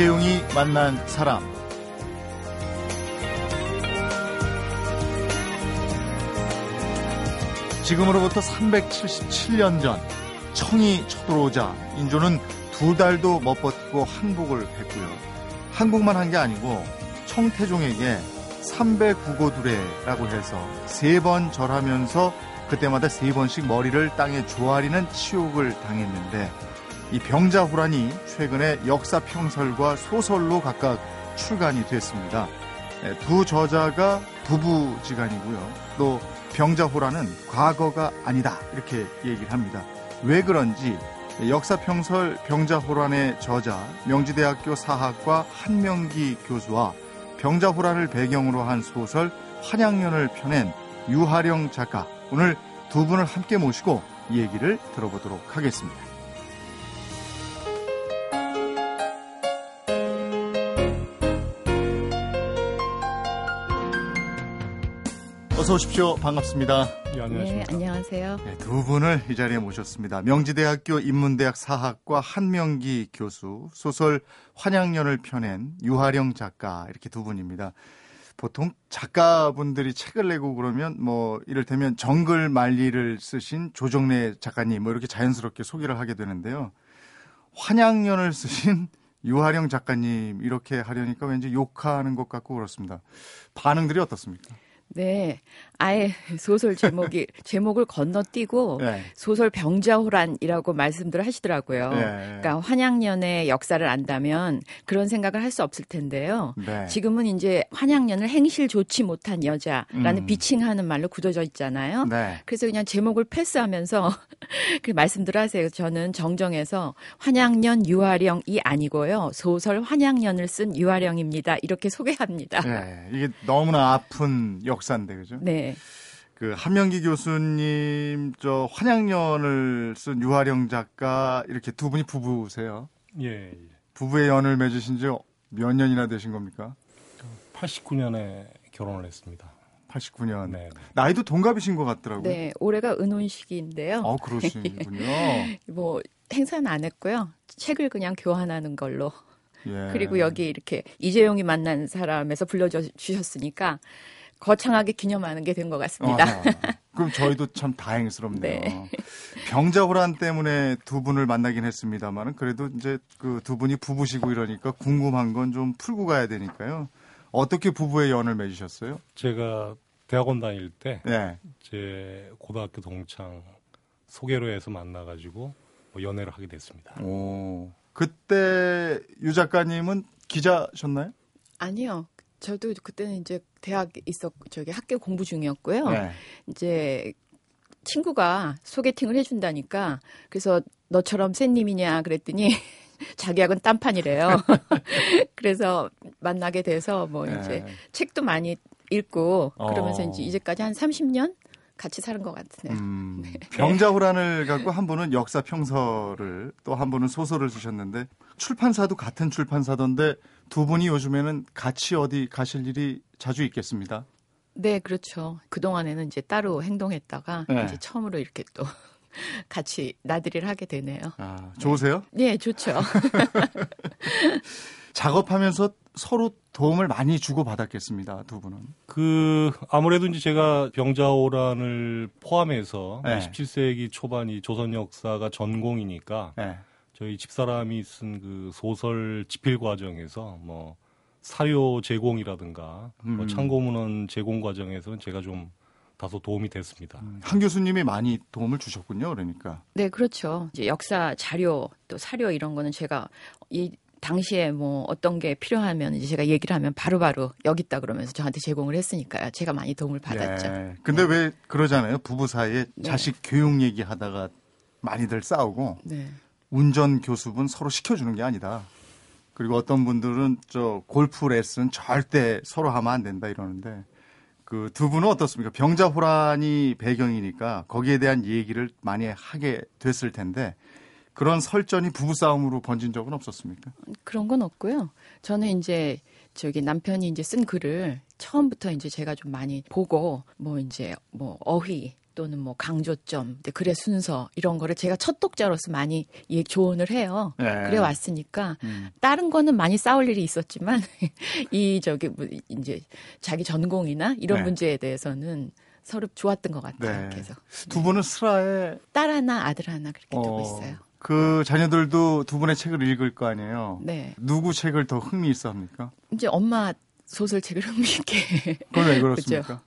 이재용이 만난 사람 지금으로부터 377년 전 청이 쳐들어오자 인조는 두 달도 못 버티고 항복을 했고요. 항복만 한 게 아니고 청태종에게 309고두레라고 해서 세 번 절하면서 그때마다 세 번씩 머리를 땅에 조아리는 치욕을 당했는데 이 병자호란이 최근에 역사평설과 소설로 각각 출간이 됐습니다. 네, 두 저자가 부부지간이고요. 또 병자호란은 과거가 아니다 이렇게 얘기를 합니다. 왜 그런지 역사평설 병자호란의 저자 명지대학교 사학과 한명기 교수와 병자호란을 배경으로 한 소설 환양년을 펴낸 유하령 작가 오늘 두 분을 함께 모시고 얘기를 들어보도록 하겠습니다. 어서 오십시오. 반갑습니다. 네, 안녕하십니까. 네, 안녕하세요. 네, 두 분을 이 자리에 모셨습니다. 명지대학교 인문대학 사학과 한명기 교수, 소설 환양년을 펴낸 유하령 작가 이렇게 두 분입니다. 보통 작가분들이 책을 내고 그러면 뭐 이를테면 정글 말리를 쓰신 조정래 작가님 뭐 이렇게 자연스럽게 소개를 하게 되는데요. 환양년을 쓰신 유하령 작가님 이렇게 하려니까 왠지 욕하는 것 같고 그렇습니다. 반응들이 어떻습니까? 네. 아예 소설 제목이 제목을 건너뛰고 네. 소설 병자호란이라고 말씀들을 하시더라고요. 네. 그러니까 환양년의 역사를 안다면 그런 생각을 할 수 없을 텐데요. 네. 지금은 이제 환양년을 행실 좋지 못한 여자라는 음. 비칭하는 말로 굳어져 있잖아요. 네. 그래서 그냥 제목을 패스하면서 그 말씀들 하세요. 저는 정정해서 환양년 유아령이 아니고요. 소설 환양년을 쓴 유아령입니다. 이렇게 소개합니다. 네. 이게 너무나 아픈 역사인데 그죠? 네. 그 한명기 교수님 저 환양년을 쓴 유하령 작가 이렇게 두 분이 부부세요. 예. 예. 부부의 연을 맺으신 지 몇 년이나 되신 겁니까? 89년에 결혼을 했습니다. 89년. 네. 나이도 동갑이신 것 같더라고요. 네, 올해가 은혼식인데요. 어, 그러시군요. 뭐 행사는 안 했고요. 책을 그냥 교환하는 걸로. 예. 그리고 여기 이렇게 이재용이 만난 사람에서 불러주셨으니까 거창하게 기념하는 게 된 것 같습니다. 아, 그럼 저희도 참 다행스럽네요. 네. 병자호란 때문에 두 분을 만나긴 했습니다만은 그래도 이제 그 두 분이 부부시고 이러니까 궁금한 건 좀 풀고 가야 되니까요. 어떻게 부부의 연을 맺으셨어요? 제가 대학원 다닐 때, 네. 제 고등학교 동창 소개로 해서 만나가지고 뭐 연애를 하게 됐습니다. 오, 그때 유 작가님은 기자셨나요? 아니요. 저도 그때는 이제 대학 있었 저기 학교 공부 중이었고요. 네. 이제 친구가 소개팅을 해준다니까 그래서 너처럼 쌤님이냐 그랬더니 자기학은 딴판이래요. 그래서 만나게 돼서 뭐 네. 이제 책도 많이 읽고 그러면서 어. 이제 이제까지 한 30년 같이 사는 것 같으네요. 음, 네. 병자호란을 갖고 한 분은 역사 평서를 또 한 분은 소설을 쓰셨는데 출판사도 같은 출판사던데 두 분이 요즘에는 같이 어디 가실 일이 자주 있겠습니다. 네, 그렇죠. 그동안에는 이제 따로 행동했다가 네. 이제 처음으로 이렇게 또 같이 나들이를 하게 되네요. 아, 좋으세요? 네, 좋죠. 작업하면서 서로 도움을 많이 주고 받았겠습니다. 두 분은. 그 아무래도 이제 제가 병자호란을 포함해서 네. 17세기 초반이 조선 역사가 전공이니까 네. 저희 집사람이 쓴 그 소설 집필 과정에서 뭐 사료 제공이라든가 뭐 음. 뭐 참고문헌 제공 과정에서는 제가 좀 다소 도움이 됐습니다. 음. 한 교수님이 많이 도움을 주셨군요. 그러니까. 네, 그렇죠. 이제 역사 자료 또 사료 이런 거는 제가 이 당시에 뭐 어떤 게 필요하면 이제 제가 얘기를 하면 바로바로 바로 여기 있다 그러면서 저한테 제공을 했으니까요. 제가 많이 도움을 받았죠. 네. 근데 네. 왜 그러잖아요. 부부 사이에 네. 자식 교육 얘기하다가 많이들 싸우고 네. 운전 교수분 서로 시켜주는 게 아니다. 그리고 어떤 분들은 저 골프 레슨 절대 서로 하면 안 된다 이러는데 그 두 분은 어떻습니까? 병자호란이 배경이니까 거기에 대한 얘기를 많이 하게 됐을 텐데 그런 설전이 부부싸움으로 번진 적은 없었습니까? 그런 건 없고요. 저는 이제 저기 남편이 이제 쓴 글을 처음부터 이제 제가 좀 많이 보고 뭐 이제 뭐 어휘 또 또는 뭐 강조점, 글의 순서 이런 거를 제가 첫 독자로서 많이 예, 조언을 해요. 네. 그래 왔으니까 음. 다른 거는 많이 싸울 일이 있었지만 이 저기 뭐 이제 자기 전공이나 이런 네. 문제에 대해서는 서로 좋았던 것 같아요. 네. 그래서 두 분은 슬라에 딸 하나 아들 하나 그렇게 어, 두고 있어요. 그 자녀들도 두 분의 책을 읽을 거 아니에요. 네. 누구 책을 더 흥미 있어 합니까? 이제 엄마 소설책을 흥미있게. 그건 왜 그렇습니까? 음,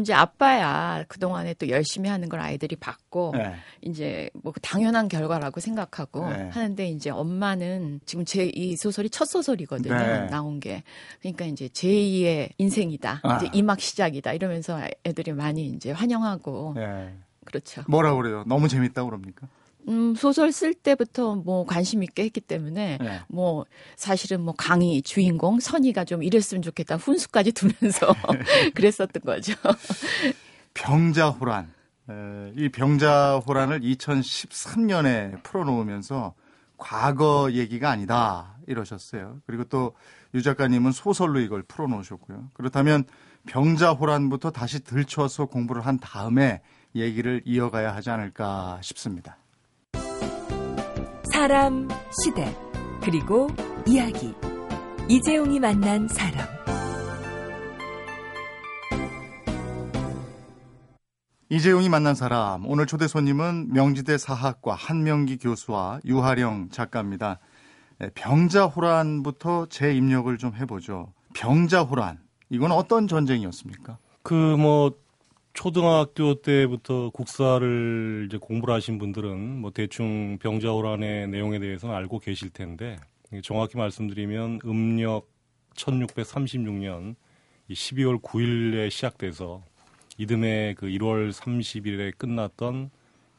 이제 아빠야 그동안에 또 열심히 하는 걸 아이들이 봤고 네. 이제 뭐 당연한 결과라고 생각하고 네. 하는데 이제 엄마는 지금 제 이 소설이 첫 소설이거든요 네. 나온 게 그러니까 이제 제2의 인생이다 아. 이제 이막 시작이다 이러면서 애들이 많이 이제 환영하고 네. 그렇죠. 뭐라 그래요? 너무 재밌다고 그럽니까? 음, 소설 쓸 때부터 뭐 관심 있게 했기 때문에 네. 뭐 사실은 뭐 강희 주인공 선희가 좀 이랬으면 좋겠다 훈수까지 두면서 그랬었던 거죠. 병자호란. 이 병자호란을 2013년에 풀어놓으면서 과거 얘기가 아니다 이러셨어요. 그리고 또 유 작가님은 소설로 이걸 풀어놓으셨고요. 그렇다면 병자호란부터 다시 들춰서 공부를 한 다음에 얘기를 이어가야 하지 않을까 싶습니다. 사람, 시대, 그리고 이야기. 이재용이 만난 사람. 이재용이 만난 사람. 오늘 초대 손님은 명지대 사학과 한명기 교수와 유하령 작가입니다. 네, 병자호란부터 재 입력을 좀 해보죠. 병자호란. 이건 어떤 전쟁이었습니까? 그 뭐 초등학교 때부터 국사를 이제 공부를 하신 분들은 뭐 대충 병자호란의 내용에 대해서는 알고 계실 텐데 정확히 말씀드리면 음력 1636년 12월 9일에 시작돼서 이듬해 그 1월 30일에 끝났던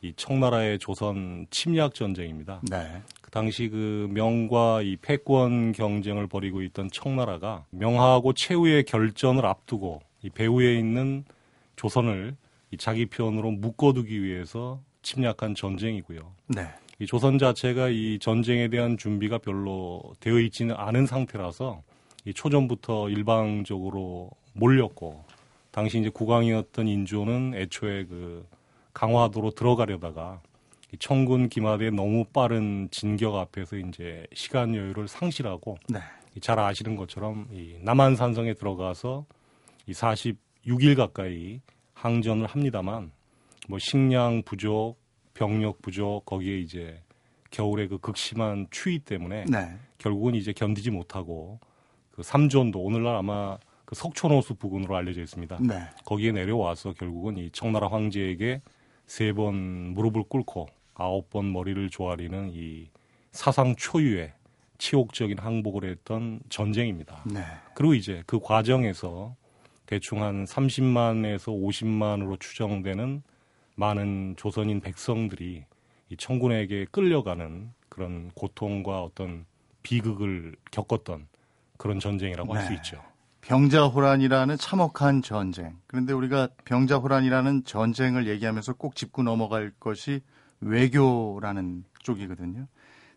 이 청나라의 조선 침략 전쟁입니다. 네. 그 당시 그 명과 이 패권 경쟁을 벌이고 있던 청나라가 명하고 최후의 결전을 앞두고 이 배후에 있는 조선을 이 자기 편으로 묶어두기 위해서 침략한 전쟁이고요. 네. 이 조선 자체가 이 전쟁에 대한 준비가 별로 되어 있지는 않은 상태라서 이 초전부터 일방적으로 몰렸고 당시 이제 국왕이었던 인조는 애초에 그 강화도로 들어가려다가 이 청군 기마대의 너무 빠른 진격 앞에서 이제 시간 여유를 상실하고 네. 잘 아시는 것처럼 이 남한산성에 들어가서 이 46일 가까이 항전을 합니다만 뭐 식량 부족, 병력 부족 거기에 이제 겨울에 그 극심한 추위 때문에 네. 결국은 이제 견디지 못하고 그 삼존도 오늘날 아마 그 석촌호수 부근으로 알려져 있습니다. 네. 거기에 내려와서 결국은 이 청나라 황제에게 세 번 무릎을 꿇고 아홉 번 머리를 조아리는 이 사상 초유의 치욕적인 항복을 했던 전쟁입니다. 네. 그리고 이제 그 과정에서 대충 한 30만에서 50만으로 추정되는 많은 조선인 백성들이 이 청군에게 끌려가는 그런 고통과 어떤 비극을 겪었던 그런 전쟁이라고 네. 할수 있죠. 병자호란이라는 참혹한 전쟁. 그런데 우리가 병자호란이라는 전쟁을 얘기하면서 꼭 짚고 넘어갈 것이 외교라는 쪽이거든요.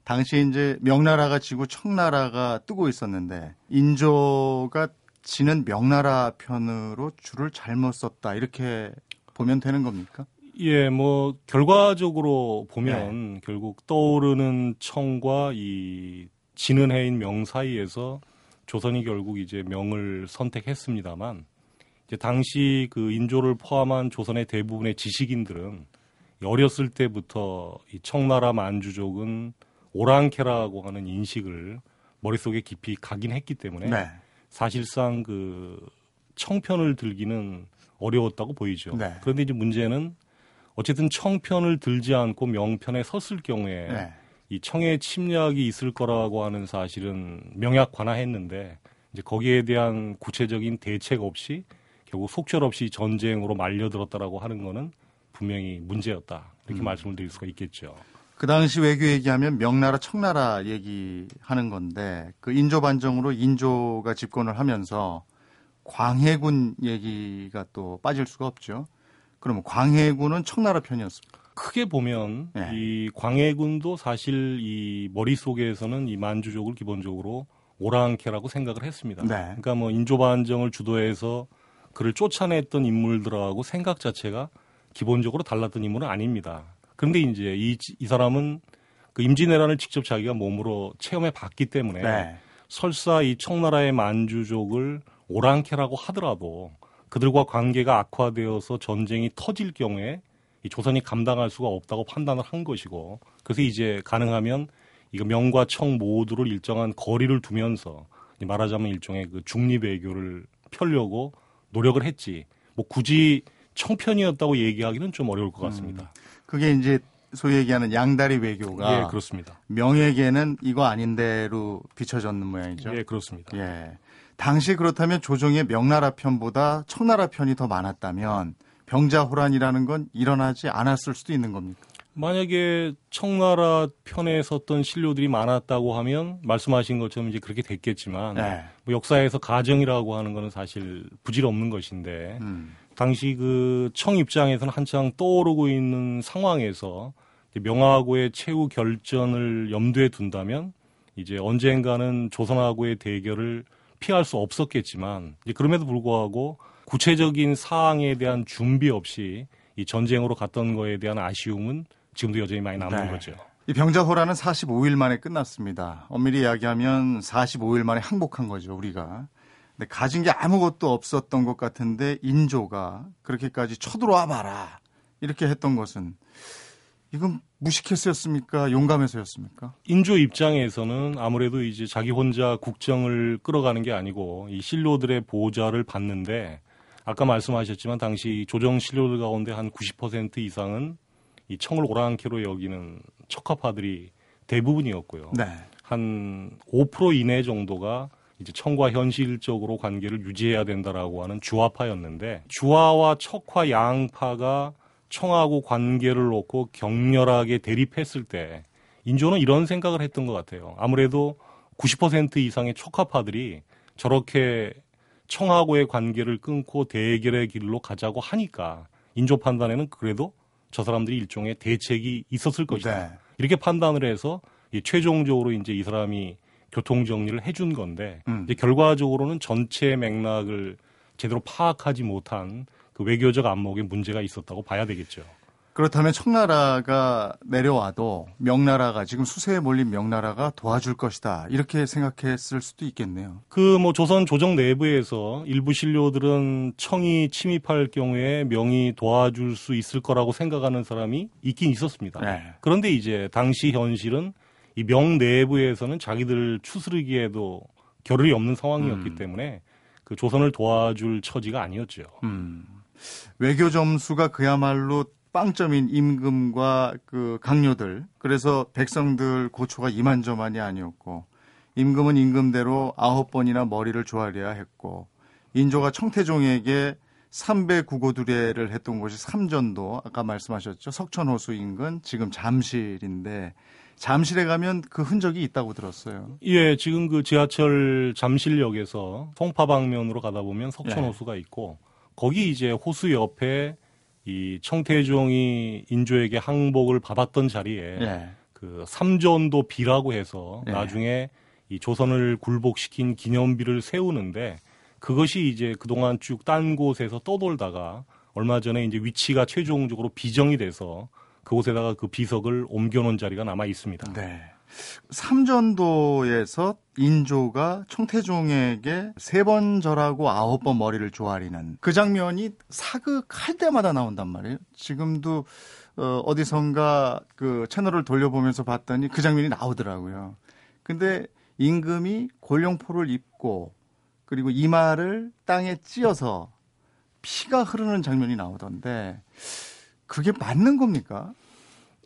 당시에 이제 명나라가 지고 청나라가 뜨고 있었는데 인조가 지는 명나라 편으로 줄을 잘못 썼다 이렇게 보면 되는 겁니까? 예, 뭐 결과적으로 보면 네. 결국 떠오르는 청과 이 지는 해인 명 사이에서 조선이 결국 이제 명을 선택했습니다만 이제 당시 그 인조를 포함한 조선의 대부분의 지식인들은 어렸을 때부터 이 청나라 만주족은 오랑캐라고 하는 인식을 머릿속에 깊이 각인했기 때문에 네. 사실상 그 청편을 들기는 어려웠다고 보이죠. 네. 그런데 이제 문제는 어쨌든 청편을 들지 않고 명편에 섰을 경우에 네. 이 청의 침략이 있을 거라고 하는 사실은 명약 관화했는데 이제 거기에 대한 구체적인 대책 없이 결국 속절없이 전쟁으로 말려들었다라고 하는 거는 분명히 문제였다 이렇게 음. 말씀을 드릴 수가 있겠죠. 그 당시 외교 얘기하면 명나라 청나라 얘기하는 건데 그 인조 반정으로 인조가 집권을 하면서 광해군 얘기가 또 빠질 수가 없죠. 그러면 광해군은 청나라 편이었습니다. 크게 보면 네. 이 광해군도 사실 이 머릿속에서는 이 만주족을 기본적으로 오랑캐라고 생각을 했습니다. 네. 그러니까 뭐 인조 반정을 주도해서 그를 쫓아냈던 인물들하고 생각 자체가 기본적으로 달랐던 인물은 아닙니다. 그런데 이제 이, 이 사람은 그 임진왜란을 직접 자기가 몸으로 체험해 봤기 때문에 네. 설사 이 청나라의 만주족을 오랑캐라고 하더라도 그들과 관계가 악화되어서 전쟁이 터질 경우에 이 조선이 감당할 수가 없다고 판단을 한 것이고 그래서 이제 가능하면 이거 명과 청 모두를 일정한 거리를 두면서 말하자면 일종의 그 중립 외교를 펴려고 노력을 했지 뭐 굳이 청편이었다고 얘기하기는 좀 어려울 것 같습니다. 음, 그게 이제 소위 얘기하는 양다리 외교가 예, 그렇습니다. 명예에게는 이거 아닌데로 비춰졌는 모양이죠. 예, 그렇습니다. 예. 당시 그렇다면 조정의 명나라 편보다 청나라 편이 더 많았다면 병자호란이라는 건 일어나지 않았을 수도 있는 겁니까? 만약에 청나라 편에 섰던 신료들이 많았다고 하면 말씀하신 것처럼 이제 그렇게 됐겠지만 네. 뭐 역사에서 가정이라고 하는 거는 사실 부질없는 것인데 음. 당시 그 청 입장에서는 한창 떠오르고 있는 상황에서 명하고의 최후 결전을 염두에 둔다면 이제 언젠가는 조선하고의 대결을 피할 수 없었겠지만 이제 그럼에도 불구하고 구체적인 사항에 대한 준비 없이 이 전쟁으로 갔던 거에 대한 아쉬움은 지금도 여전히 많이 남는 네. 거죠. 이 병자호란은 45일 만에 끝났습니다. 엄밀히 이야기하면 45일 만에 항복한 거죠, 우리가. 근데 가진 게 아무것도 없었던 것 같은데 인조가 그렇게까지 쳐들어와 봐라. 이렇게 했던 것은 이건 무식해서였습니까? 용감해서였습니까? 인조 입장에서는 아무래도 이제 자기 혼자 국정을 끌어가는 게 아니고 이 신료들의 보좌를 받는데 아까 말씀하셨지만 당시 조정 신료들 가운데 한 90% 이상은 이 청을 오랑캐로 여기는 척화파들이 대부분이었고요. 네. 한5% 이내 정도가 이제 청과 현실적으로 관계를 유지해야 된다라고 하는 주화파였는데 주화와 척화 양파가 청하고 관계를 놓고 격렬하게 대립했을 때 인조는 이런 생각을 했던 것 같아요. 아무래도 90% 이상의 척화파들이 저렇게 청하고의 관계를 끊고 대결의 길로 가자고 하니까 인조 판단에는 그래도 저 사람들이 일종의 대책이 있었을 것이다. 네. 이렇게 판단을 해서 최종적으로 이제 이 사람이 교통 정리를 해준 건데 음. 결과적으로는 전체 맥락을 제대로 파악하지 못한 그 외교적 안목에 문제가 있었다고 봐야 되겠죠. 그렇다면 청나라가 내려와도 명나라가 지금 수세에 몰린 명나라가 도와줄 것이다 이렇게 생각했을 수도 있겠네요. 그 뭐 조선 조정 내부에서 일부 신료들은 청이 침입할 경우에 명이 도와줄 수 있을 거라고 생각하는 사람이 있긴 있었습니다. 네. 그런데 이제 당시 현실은 이 명 내부에서는 자기들 추스르기에도 겨를이 없는 상황이었기 음. 때문에 그 조선을 도와줄 처지가 아니었죠. 음. 외교 점수가 그야말로 빵점인 임금과 그 강요들 그래서 백성들 고초가 이만저만이 아니었고 임금은 임금대로 아홉 번이나 머리를 조아려야 했고 인조가 청태종에게 삼배 구고두례를 했던 곳이 삼전도 아까 말씀하셨죠 석천호수 인근 지금 잠실인데 잠실에 가면 그 흔적이 있다고 들었어요. 예, 지금 그 지하철 잠실역에서 송파 방면으로 가다 보면 석천호수가 예. 있고 거기 이제 호수 옆에 이 청태종이 인조에게 항복을 받았던 자리에 네. 그 삼전도 비라고 해서 네. 나중에 이 조선을 굴복시킨 기념비를 세우는데 그것이 이제 그동안 쭉 딴 곳에서 떠돌다가 얼마 전에 이제 위치가 최종적으로 비정이 돼서 그곳에다가 그 비석을 옮겨놓은 자리가 남아 있습니다. 네. 삼전도에서 인조가 청태종에게 세 번 절하고 아홉 번 머리를 조아리는 그 장면이 사극할 때마다 나온단 말이에요. 지금도 어, 어디선가 그 채널을 돌려보면서 봤더니 그 장면이 나오더라고요. 근데 임금이 골룡포를 입고 그리고 이마를 땅에 찧어서 피가 흐르는 장면이 나오던데 그게 맞는 겁니까?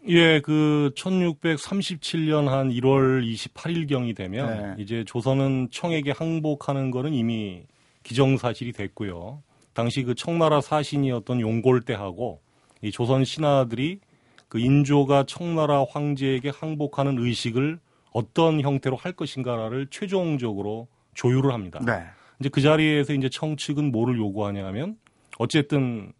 예, 그 1637년 한 1월 28일경이 되면 네. 이제 조선은 청에게 항복하는 거는 이미 기정사실이 됐고요. 당시 그 청나라 사신이었던 용골대하고 이 조선 신하들이 그 인조가 청나라 황제에게 항복하는 의식을 어떤 형태로 할 것인가를 최종적으로 조율을 합니다. 네. 이제 그 자리에서 이제 청측은 뭐를 요구하냐면 어쨌든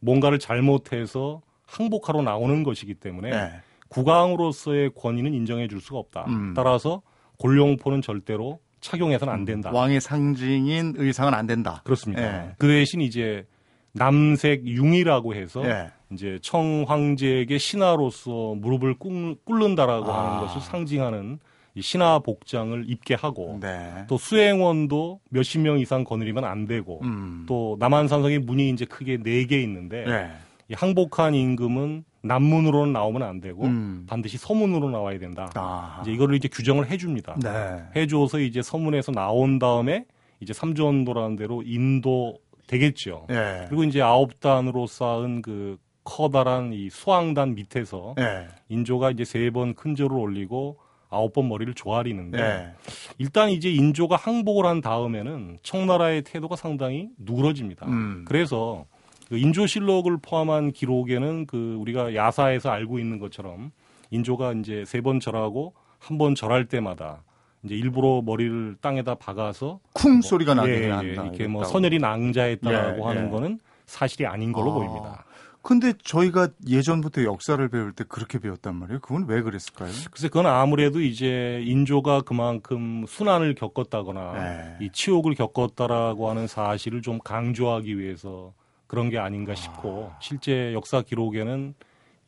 뭔가를 잘못해서 항복하러 나오는 것이기 때문에 네. 국왕으로서의 권위는 인정해 줄 수가 없다. 음. 따라서 골룡포는 절대로 착용해서는 안 된다. 왕의 상징인 의상은 안 된다. 그렇습니다. 네. 그 대신 이제 남색 융이라고 해서 네. 이제 청 황제에게 신하로서 무릎을 꿇는다라고 아. 하는 것을 상징하는 이 신하 복장을 입게 하고 네. 또 수행원도 몇십 명 이상 거느리면 안 되고 음. 또 남한산성의 문이 이제 크게 네 개 있는데 네. 이 항복한 임금은 남문으로는 나오면 안 되고 음. 반드시 서문으로 나와야 된다. 아. 이제 이거를 이제 규정을 해줍니다. 네. 해줘서 이제 서문에서 나온 다음에 이제 삼조원도라는 대로 인도 되겠죠. 네. 그리고 이제 아홉 단으로 쌓은 그 커다란 이 수왕단 밑에서 네. 인조가 이제 세 번 큰 절을 올리고 아홉 번 머리를 조아리는데 네. 일단 이제 인조가 항복을 한 다음에는 청나라의 태도가 상당히 누그러집니다. 음. 그래서 그 인조실록을 포함한 기록에는 그 우리가 야사에서 알고 있는 것처럼 인조가 이제 세 번 절하고 한 번 절할 때마다 이제 일부러 머리를 땅에다 박아서 쿵 뭐, 소리가 나게 예, 한다. 예, 이렇게 뭐 선열이 낭자했다라고 예, 하는 예. 거는 사실이 아닌 걸로 아. 보입니다. 근데 저희가 예전부터 역사를 배울 때 그렇게 배웠단 말이에요. 그건 왜 그랬을까요? 글쎄, 그건 아무래도 이제 인조가 그만큼 순환을 겪었다거나 네. 이 치욕을 겪었다라고 하는 사실을 좀 강조하기 위해서 그런 게 아닌가 싶고 아. 실제 역사 기록에는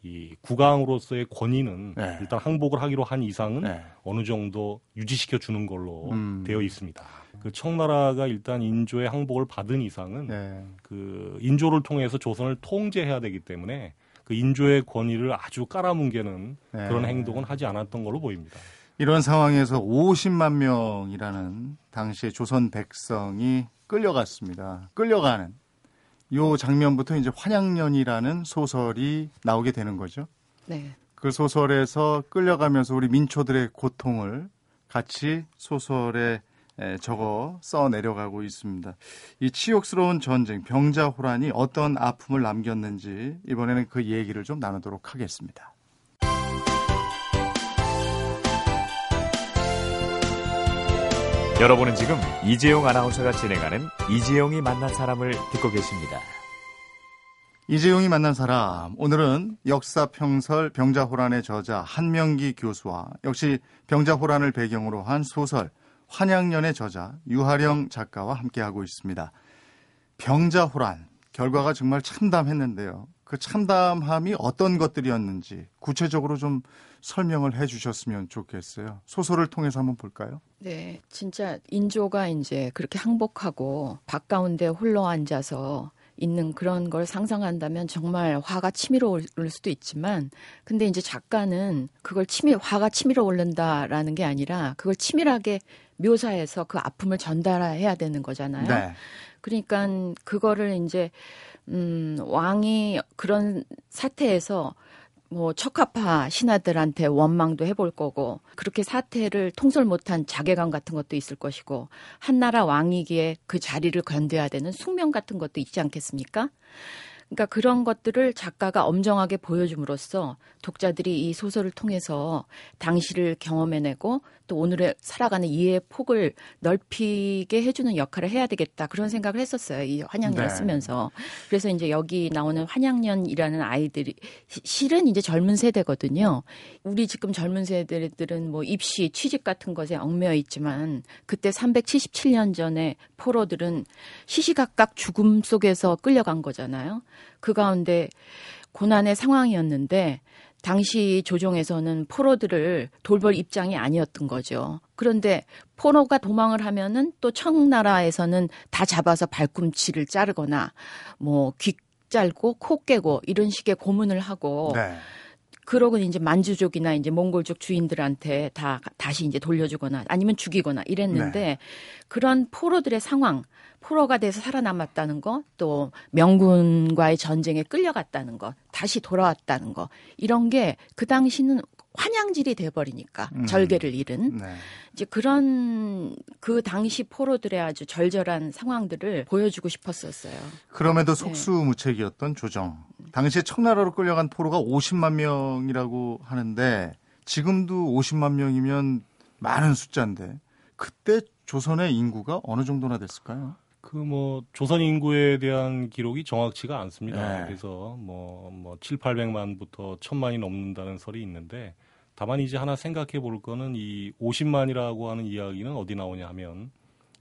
이 국왕으로서의 권위는 네. 일단 항복을 하기로 한 이상은 네. 어느 정도 유지시켜 주는 걸로 음. 되어 있습니다. 그 청나라가 일단 인조의 항복을 받은 이상은 네. 그 인조를 통해서 조선을 통제해야 되기 때문에 그 인조의 권위를 아주 깔아뭉개는 네. 그런 행동은 하지 않았던 걸로 보입니다. 이런 상황에서 50만 명이라는 당시의 조선 백성이 끌려갔습니다. 끌려가는 요 장면부터 이제 환양년이라는 소설이 나오게 되는 거죠. 네. 그 소설에서 끌려가면서 우리 민초들의 고통을 같이 소설에 적어 써 내려가고 있습니다. 이 치욕스러운 전쟁, 병자호란이 어떤 아픔을 남겼는지 이번에는 그 얘기를 좀 나누도록 하겠습니다. 여러분은 지금 이재용 아나운서가 진행하는 이재용이 만난 사람을 듣고 계십니다. 이재용이 만난 사람 오늘은 역사평설 병자호란의 저자 한명기 교수와 역시 병자호란을 배경으로 한 소설 환양년의 저자 유하령 작가와 함께하고 있습니다. 병자호란 결과가 정말 참담했는데요. 그 참담함이 어떤 것들이었는지 구체적으로 좀 설명을 해 주셨으면 좋겠어요. 소설을 통해서 한번 볼까요? 네, 진짜 인조가 이제 그렇게 항복하고 밭 가운데 홀로 앉아서 있는 그런 걸 상상한다면 정말 화가 치밀어 올 수도 있지만 근데 이제 작가는 그걸 치밀 화가 치밀어 오른다라는 게 아니라 그걸 치밀하게 묘사해서 그 아픔을 전달해야 되는 거잖아요. 네. 그러니까 그거를 이제 음, 왕이 그런 사태에서 뭐 척합파 신하들한테 원망도 해볼 거고 그렇게 사태를 통솔 못한 자괴감 같은 것도 있을 것이고 한나라 왕이기에 그 자리를 견뎌야 되는 숙명 같은 것도 있지 않겠습니까? 그러니까 그런 것들을 작가가 엄정하게 보여줌으로써 독자들이 이 소설을 통해서 당시를 경험해내고 또 오늘의 살아가는 이해의 폭을 넓히게 해주는 역할을 해야 되겠다 그런 생각을 했었어요. 이 환양년을 네. 쓰면서 그래서 이제 여기 나오는 환양년이라는 아이들이 실은 이제 젊은 세대거든요. 우리 지금 젊은 세대들은 뭐 입시, 취직 같은 것에 얽매여 있지만 그때 377년 전에 포로들은 시시각각 죽음 속에서 끌려간 거잖아요. 그 가운데 고난의 상황이었는데 당시 조정에서는 포로들을 돌볼 입장이 아니었던 거죠. 그런데 포로가 도망을 하면은 또 청나라에서는 다 잡아서 발꿈치를 자르거나 뭐 귀 짧고 코 깨고 이런 식의 고문을 하고 네. 그러고 이제 만주족이나 이제 몽골족 주인들한테 다 다시 이제 돌려주거나 아니면 죽이거나 이랬는데 네. 그런 포로들의 상황 포로가 돼서 살아남았다는 거, 또 명군과의 전쟁에 끌려갔다는 거, 다시 돌아왔다는 거, 이런 게 그 당시는 환양질이 돼버리니까 음. 절개를 잃은 네. 이제 그런 그 당시 포로들의 아주 절절한 상황들을 보여주고 싶었었어요. 그럼에도 네. 속수무책이었던 조정. 당시에 청나라로 끌려간 포로가 50만 명이라고 하는데 지금도 50만 명이면 많은 숫자인데 그때 조선의 인구가 어느 정도나 됐을까요? 그 뭐 조선 인구에 대한 기록이 정확치가 않습니다. 네. 그래서 뭐뭐 뭐 7, 800만부터 1000만이 넘는다는 설이 있는데 다만 이제 하나 생각해 볼 거는 이 50만이라고 하는 이야기는 어디 나오냐 하면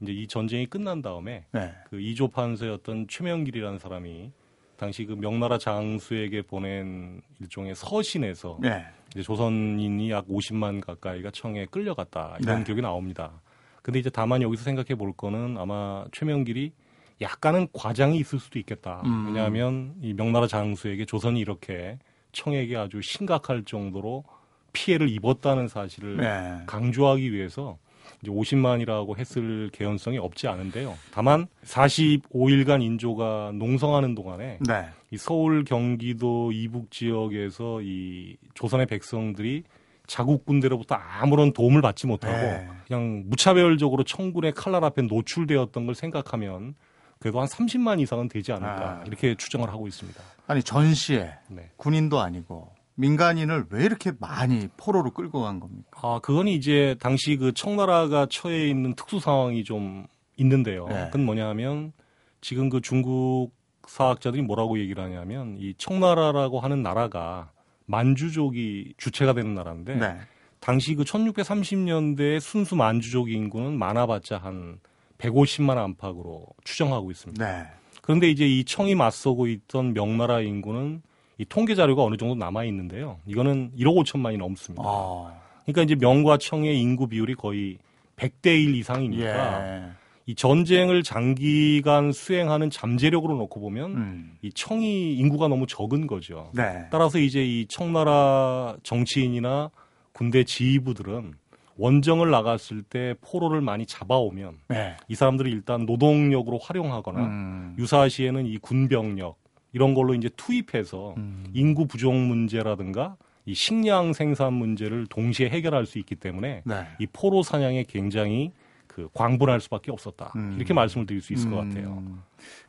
이제 이 전쟁이 끝난 다음에 네. 그 이조 판서였던 최명길이라는 사람이 당시 그 명나라 장수에게 보낸 일종의 서신에서 네. 이제 조선인이 약 50만 가까이가 청에 끌려갔다 이런 네. 기록이 나옵니다. 근데 이제 다만 여기서 생각해 볼 거는 아마 최명길이 약간은 과장이 있을 수도 있겠다. 음. 왜냐하면 이 명나라 장수에게 조선이 이렇게 청에게 아주 심각할 정도로 피해를 입었다는 사실을 네. 강조하기 위해서 이제 50만이라고 했을 개연성이 없지 않은데요. 다만 45일간 인조가 농성하는 동안에 네. 이 서울 경기도 이북 지역에서 이 조선의 백성들이 자국 군대로부터 아무런 도움을 받지 못하고 네. 그냥 무차별적으로 청군의 칼날 앞에 노출되었던 걸 생각하면 그래도 한 30만 이상은 되지 않을까 아. 이렇게 추정을 하고 있습니다. 아니 전시에 네. 군인도 아니고 민간인을 왜 이렇게 많이 포로로 끌고 간 겁니까? 아, 그건 이제 당시 그 청나라가 처해 있는 특수 상황이 좀 있는데요. 네. 그건 뭐냐면 지금 그 중국 사학자들이 뭐라고 얘기를 하냐면 이 청나라라고 하는 나라가 만주족이 주체가 되는 나라인데 네. 당시 그 1630년대 순수 만주족 인구는 많아봤자 한 150만 안팎으로 추정하고 있습니다. 네. 그런데 이제 이 청이 맞서고 있던 명나라 인구는 이 통계 자료가 어느 정도 남아 있는데요. 이거는 1억 5천만이 넘습니다. 아. 그러니까 이제 명과 청의 인구 비율이 거의 100대 1 이상이니까 예. 이 전쟁을 장기간 수행하는 잠재력으로 놓고 보면 음. 이 청이 인구가 너무 적은 거죠. 네. 따라서 이제 이 청나라 정치인이나 군대 지휘부들은 원정을 나갔을 때 포로를 많이 잡아오면 네. 이 사람들이 일단 노동력으로 활용하거나 음. 유사시에는 이 군병력 이런 걸로 이제 투입해서 음. 인구 부족 문제라든가 이 식량 생산 문제를 동시에 해결할 수 있기 때문에 네. 이 포로 사냥에 굉장히 그 광분할 수밖에 없었다. 음. 이렇게 말씀을 드릴 수 있을 것 음. 같아요.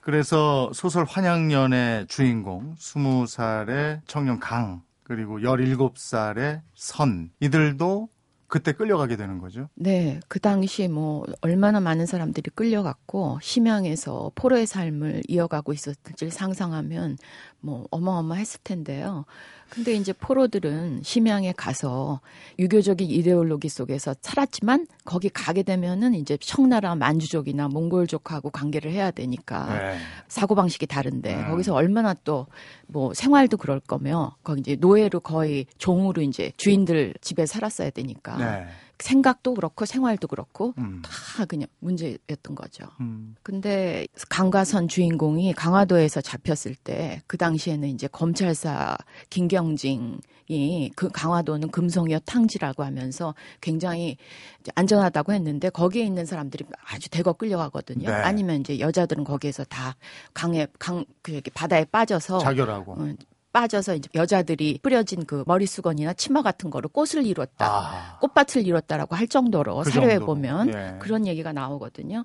그래서 소설 환양년의 주인공 20살의 청년 강 그리고 17살의 선 이들도 그때 끌려가게 되는 거죠. 네, 그 당시 뭐 얼마나 많은 사람들이 끌려갔고 심양에서 포로의 삶을 이어가고 있었을지 상상하면 뭐 어마어마했을 텐데요. 근데 이제 포로들은 심양에 가서 유교적인 이데올로기 속에서 살았지만 거기 가게 되면은 이제 청나라 만주족이나 몽골족하고 관계를 해야 되니까 네. 사고 방식이 다른데 음. 거기서 얼마나 또 뭐 생활도 그럴 거며 거기 이제 노예로 거의 종으로 이제 주인들 집에 살았어야 되니까 네. 생각도 그렇고 생활도 그렇고 음. 다 그냥 문제였던 거죠. 음. 근데 강가선 주인공이 강화도에서 잡혔을 때 그 당시에는 이제 검찰사 김경징이 그 강화도는 금성여 탕지라고 하면서 굉장히 안전하다고 했는데 거기에 있는 사람들이 아주 대거 끌려가거든요. 네. 아니면 이제 여자들은 거기에서 다 강에 강 그 바다에 빠져서 자결하고 어, 빠져서 이제 여자들이 뿌려진 그 머리 수건이나 치마 같은 거로 꽃을 이뤘다, 아. 꽃밭을 이뤘다라고 할 정도로 그 사료에 정도로. 보면 예. 그런 얘기가 나오거든요.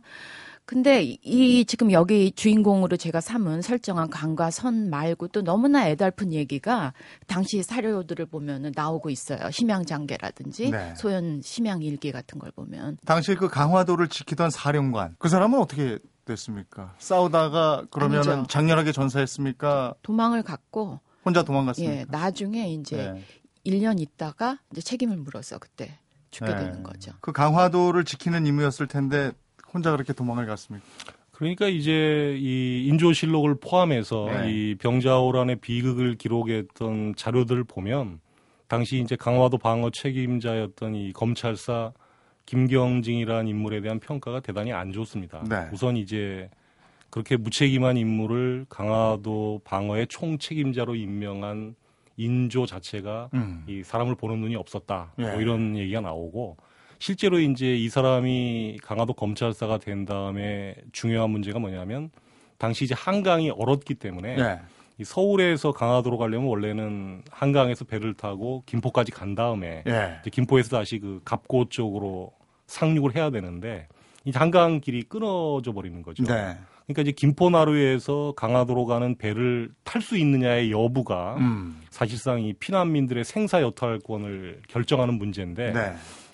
근데 이 지금 여기 주인공으로 제가 삼은 설정한 강과 선 말고 또 너무나 애달픈 얘기가 당시 사료들을 보면은 나오고 있어요. 심양장계라든지 네. 소연 심양일기 같은 걸 보면. 당시 그 강화도를 지키던 사령관 그 사람은 어떻게 됐습니까? 싸우다가 그러면은 아니죠. 장렬하게 전사했습니까? 도망을 갔고 혼자 도망갔습니다. 예, 나중에 이제 네. 1년 있다가 이제 책임을 물어서 그때 죽게 네. 되는 거죠. 그 강화도를 지키는 임무였을 텐데 혼자 그렇게 도망을 갔습니까? 그러니까 이제 이 인조실록을 포함해서 네. 이 병자호란의 비극을 기록했던 자료들을 보면 당시 이제 강화도 방어 책임자였던 이 검찰사 김경징이라는 인물에 대한 평가가 대단히 안 좋습니다. 네. 우선 이제 그렇게 무책임한 인물을 강화도 방어의 총책임자로 임명한 인조 자체가 음. 이 사람을 보는 눈이 없었다. 뭐 예. 뭐 이런 얘기가 나오고 실제로 이제 이 사람이 강화도 검찰사가 된 다음에 중요한 문제가 뭐냐면 당시 이제 한강이 얼었기 때문에 예. 이 서울에서 강화도로 가려면 원래는 한강에서 배를 타고 김포까지 간 다음에 예. 김포에서 다시 그 갑고 쪽으로 상륙을 해야 되는데 이 한강 길이 끊어져 버리는 거죠. 네. 그러니까 이제 김포나루에서 강화도로 가는 배를 탈 수 있느냐의 여부가 음. 사실상 이 피난민들의 생사 여탈권을 결정하는 문제인데 네.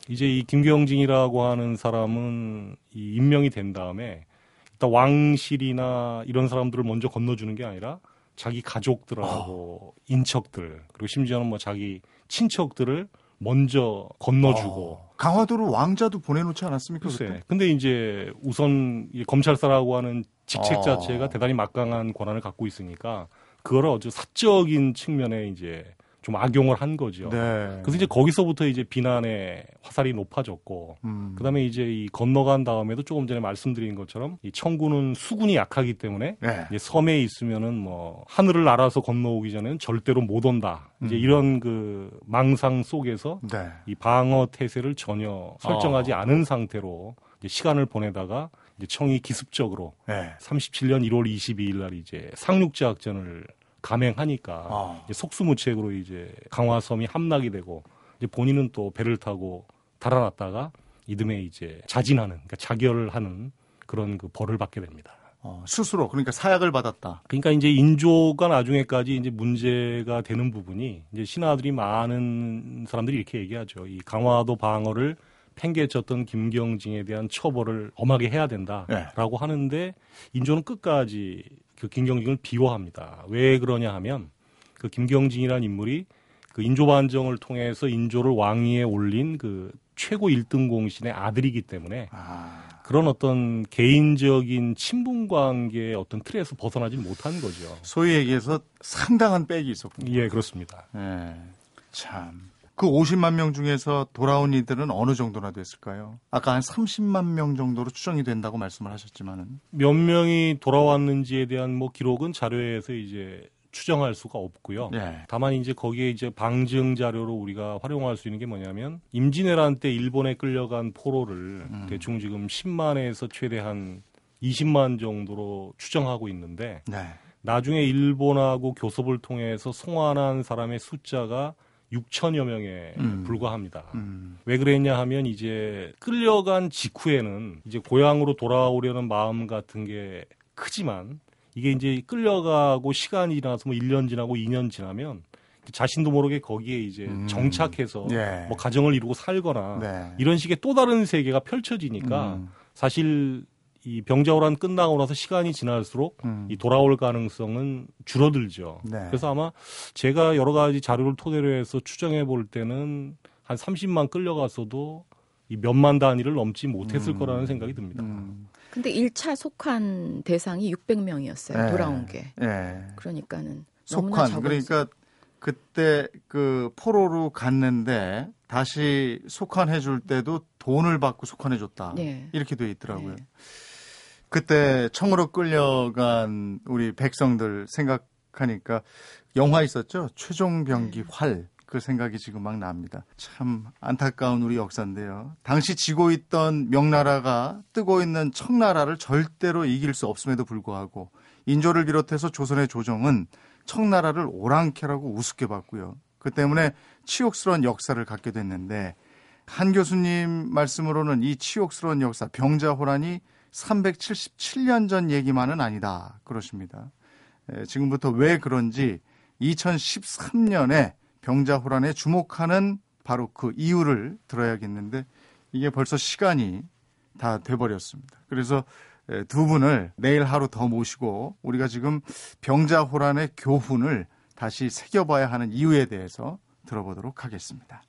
이제 이 김경진이라고 하는 사람은 이 임명이 된 다음에 일단 왕실이나 이런 사람들을 먼저 건너주는 게 아니라 자기 가족들하고 어. 인척들 그리고 심지어는 뭐 자기 친척들을 먼저 건너주고 어. 강화도로 왕자도 보내놓지 않았습니까? 글쎄. 그때? 근데 이제 우선 검찰사라고 하는 직책 어. 자체가 대단히 막강한 권한을 갖고 있으니까 그거를 아주 사적인 측면에 이제 좀 악용을 한 거죠. 네. 그래서 이제 거기서부터 이제 비난의 화살이 높아졌고, 음. 그 다음에 이제 이 건너간 다음에도 조금 전에 말씀드린 것처럼 이 청구는 수군이 약하기 때문에 네. 이제 섬에 있으면은 뭐 하늘을 날아서 건너오기 전에는 절대로 못 온다. 음. 이제 이런 그 망상 속에서 네. 이 방어 태세를 전혀 설정하지 어. 않은 상태로 이제 시간을 보내다가 청이 기습적으로 네. 37년 1월 22일 날 이제 상륙제악전을 감행하니까 아. 이제 속수무책으로 이제 강화섬이 함락이 되고 이제 본인은 또 배를 타고 달아났다가 이듬해 이제 자진하는 그러니까 자결을 하는 그런 그 벌을 받게 됩니다. 어, 스스로 그러니까 사약을 받았다. 그러니까 이제 인조가 나중에까지 이제 문제가 되는 부분이 이제 신하들이 많은 사람들이 이렇게 얘기하죠. 이 강화도 방어를 팽개쳤던 김경진에 대한 처벌을 엄하게 해야 된다라고 네. 하는데 인조는 끝까지 그 김경진을 비호합니다. 왜 그러냐 하면 그 김경진이라는 인물이 그 인조 반정을 통해서 인조를 왕위에 올린 그 최고 1등 공신의 아들이기 때문에 아. 그런 어떤 개인적인 친분 관계의 어떤 틀에서 벗어나지 못한 거죠. 소위 얘기해서 상당한 빽이 있었군요. 예, 그렇습니다. 예. 참. 그 50만 명 중에서 돌아온 이들은 어느 정도나 됐을까요? 아까 한 30만 명 정도로 추정이 된다고 말씀을 하셨지만은 몇 명이 돌아왔는지에 대한 뭐 기록은 자료에서 이제 추정할 수가 없고요. 네. 다만 이제 거기에 이제 방증 자료로 우리가 활용할 수 있는 게 뭐냐면 임진왜란 때 일본에 끌려간 포로를 음. 대충 지금 10만에서 최대한 20만 정도로 추정하고 있는데 네. 나중에 일본하고 교섭을 통해서 송환한 사람의 숫자가 6천여 명에 음. 불과합니다. 음. 왜 그랬냐 하면 이제 끌려간 직후에는 이제 고향으로 돌아오려는 마음 같은 게 크지만 이게 이제 끌려가고 시간이 지나서 뭐 1년 지나고 2년 지나면 자신도 모르게 거기에 이제 음. 정착해서 예. 뭐 가정을 이루고 살거나 네. 이런 식의 또 다른 세계가 펼쳐지니까 음. 사실 이 병자호란 끝나고 나서 시간이 지날수록 음. 이 돌아올 가능성은 줄어들죠. 네. 그래서 아마 제가 여러 가지 자료를 토대로 해서 추정해 볼 때는 한 30만 끌려갔어도 이 몇만 단위를 넘지 못했을 음. 거라는 생각이 듭니다. 음. 근데 1차 속한 대상이 600명이었어요. 네. 돌아온 게. 네. 그러니까는 속한 그러니까 그때 그 포로로 갔는데 다시 속한해 줄 때도 돈을 받고 속한해 줬다. 네. 이렇게 돼 있더라고요. 네. 그때 청으로 끌려간 우리 백성들 생각하니까 영화 있었죠. 최종병기 네. 활. 그 생각이 지금 막 납니다. 참 안타까운 우리 역사인데요. 당시 지고 있던 명나라가 뜨고 있는 청나라를 절대로 이길 수 없음에도 불구하고 인조를 비롯해서 조선의 조정은 청나라를 오랑캐라고 우습게 봤고요. 그 때문에 치욕스러운 역사를 갖게 됐는데 한 교수님 말씀으로는 이 치욕스러운 역사 병자호란이 377년 전 얘기만은 아니다. 그러십니다. 에, 지금부터 왜 그런지 2013년에 병자호란에 주목하는 바로 그 이유를 들어야겠는데 이게 벌써 시간이 다 돼버렸습니다. 그래서 두 분을 내일 하루 더 모시고 우리가 지금 병자호란의 교훈을 다시 새겨봐야 하는 이유에 대해서 들어보도록 하겠습니다.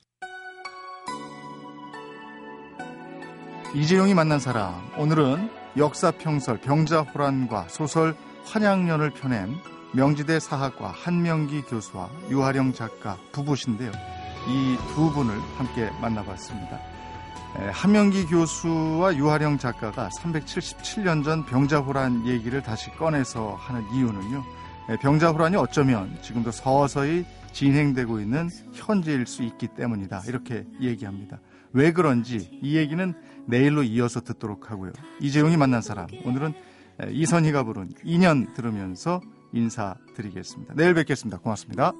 이재용이 만난 사람 오늘은 역사평설 병자호란과 소설 환양년을 펴낸 명지대 사학과 한명기 교수와 유하령 작가 부부신데요. 이 두 분을 함께 만나봤습니다. 한명기 교수와 유하령 작가가 377년 전 병자호란 얘기를 다시 꺼내서 하는 이유는요. 병자호란이 어쩌면 지금도 서서히 진행되고 있는 현재일 수 있기 때문이다. 이렇게 얘기합니다. 왜 그런지 이 얘기는 내일로 이어서 듣도록 하고요. 이재용이 만난 사람 오늘은 이선희가 부른 2년 들으면서 인사드리겠습니다. 내일 뵙겠습니다. 고맙습니다.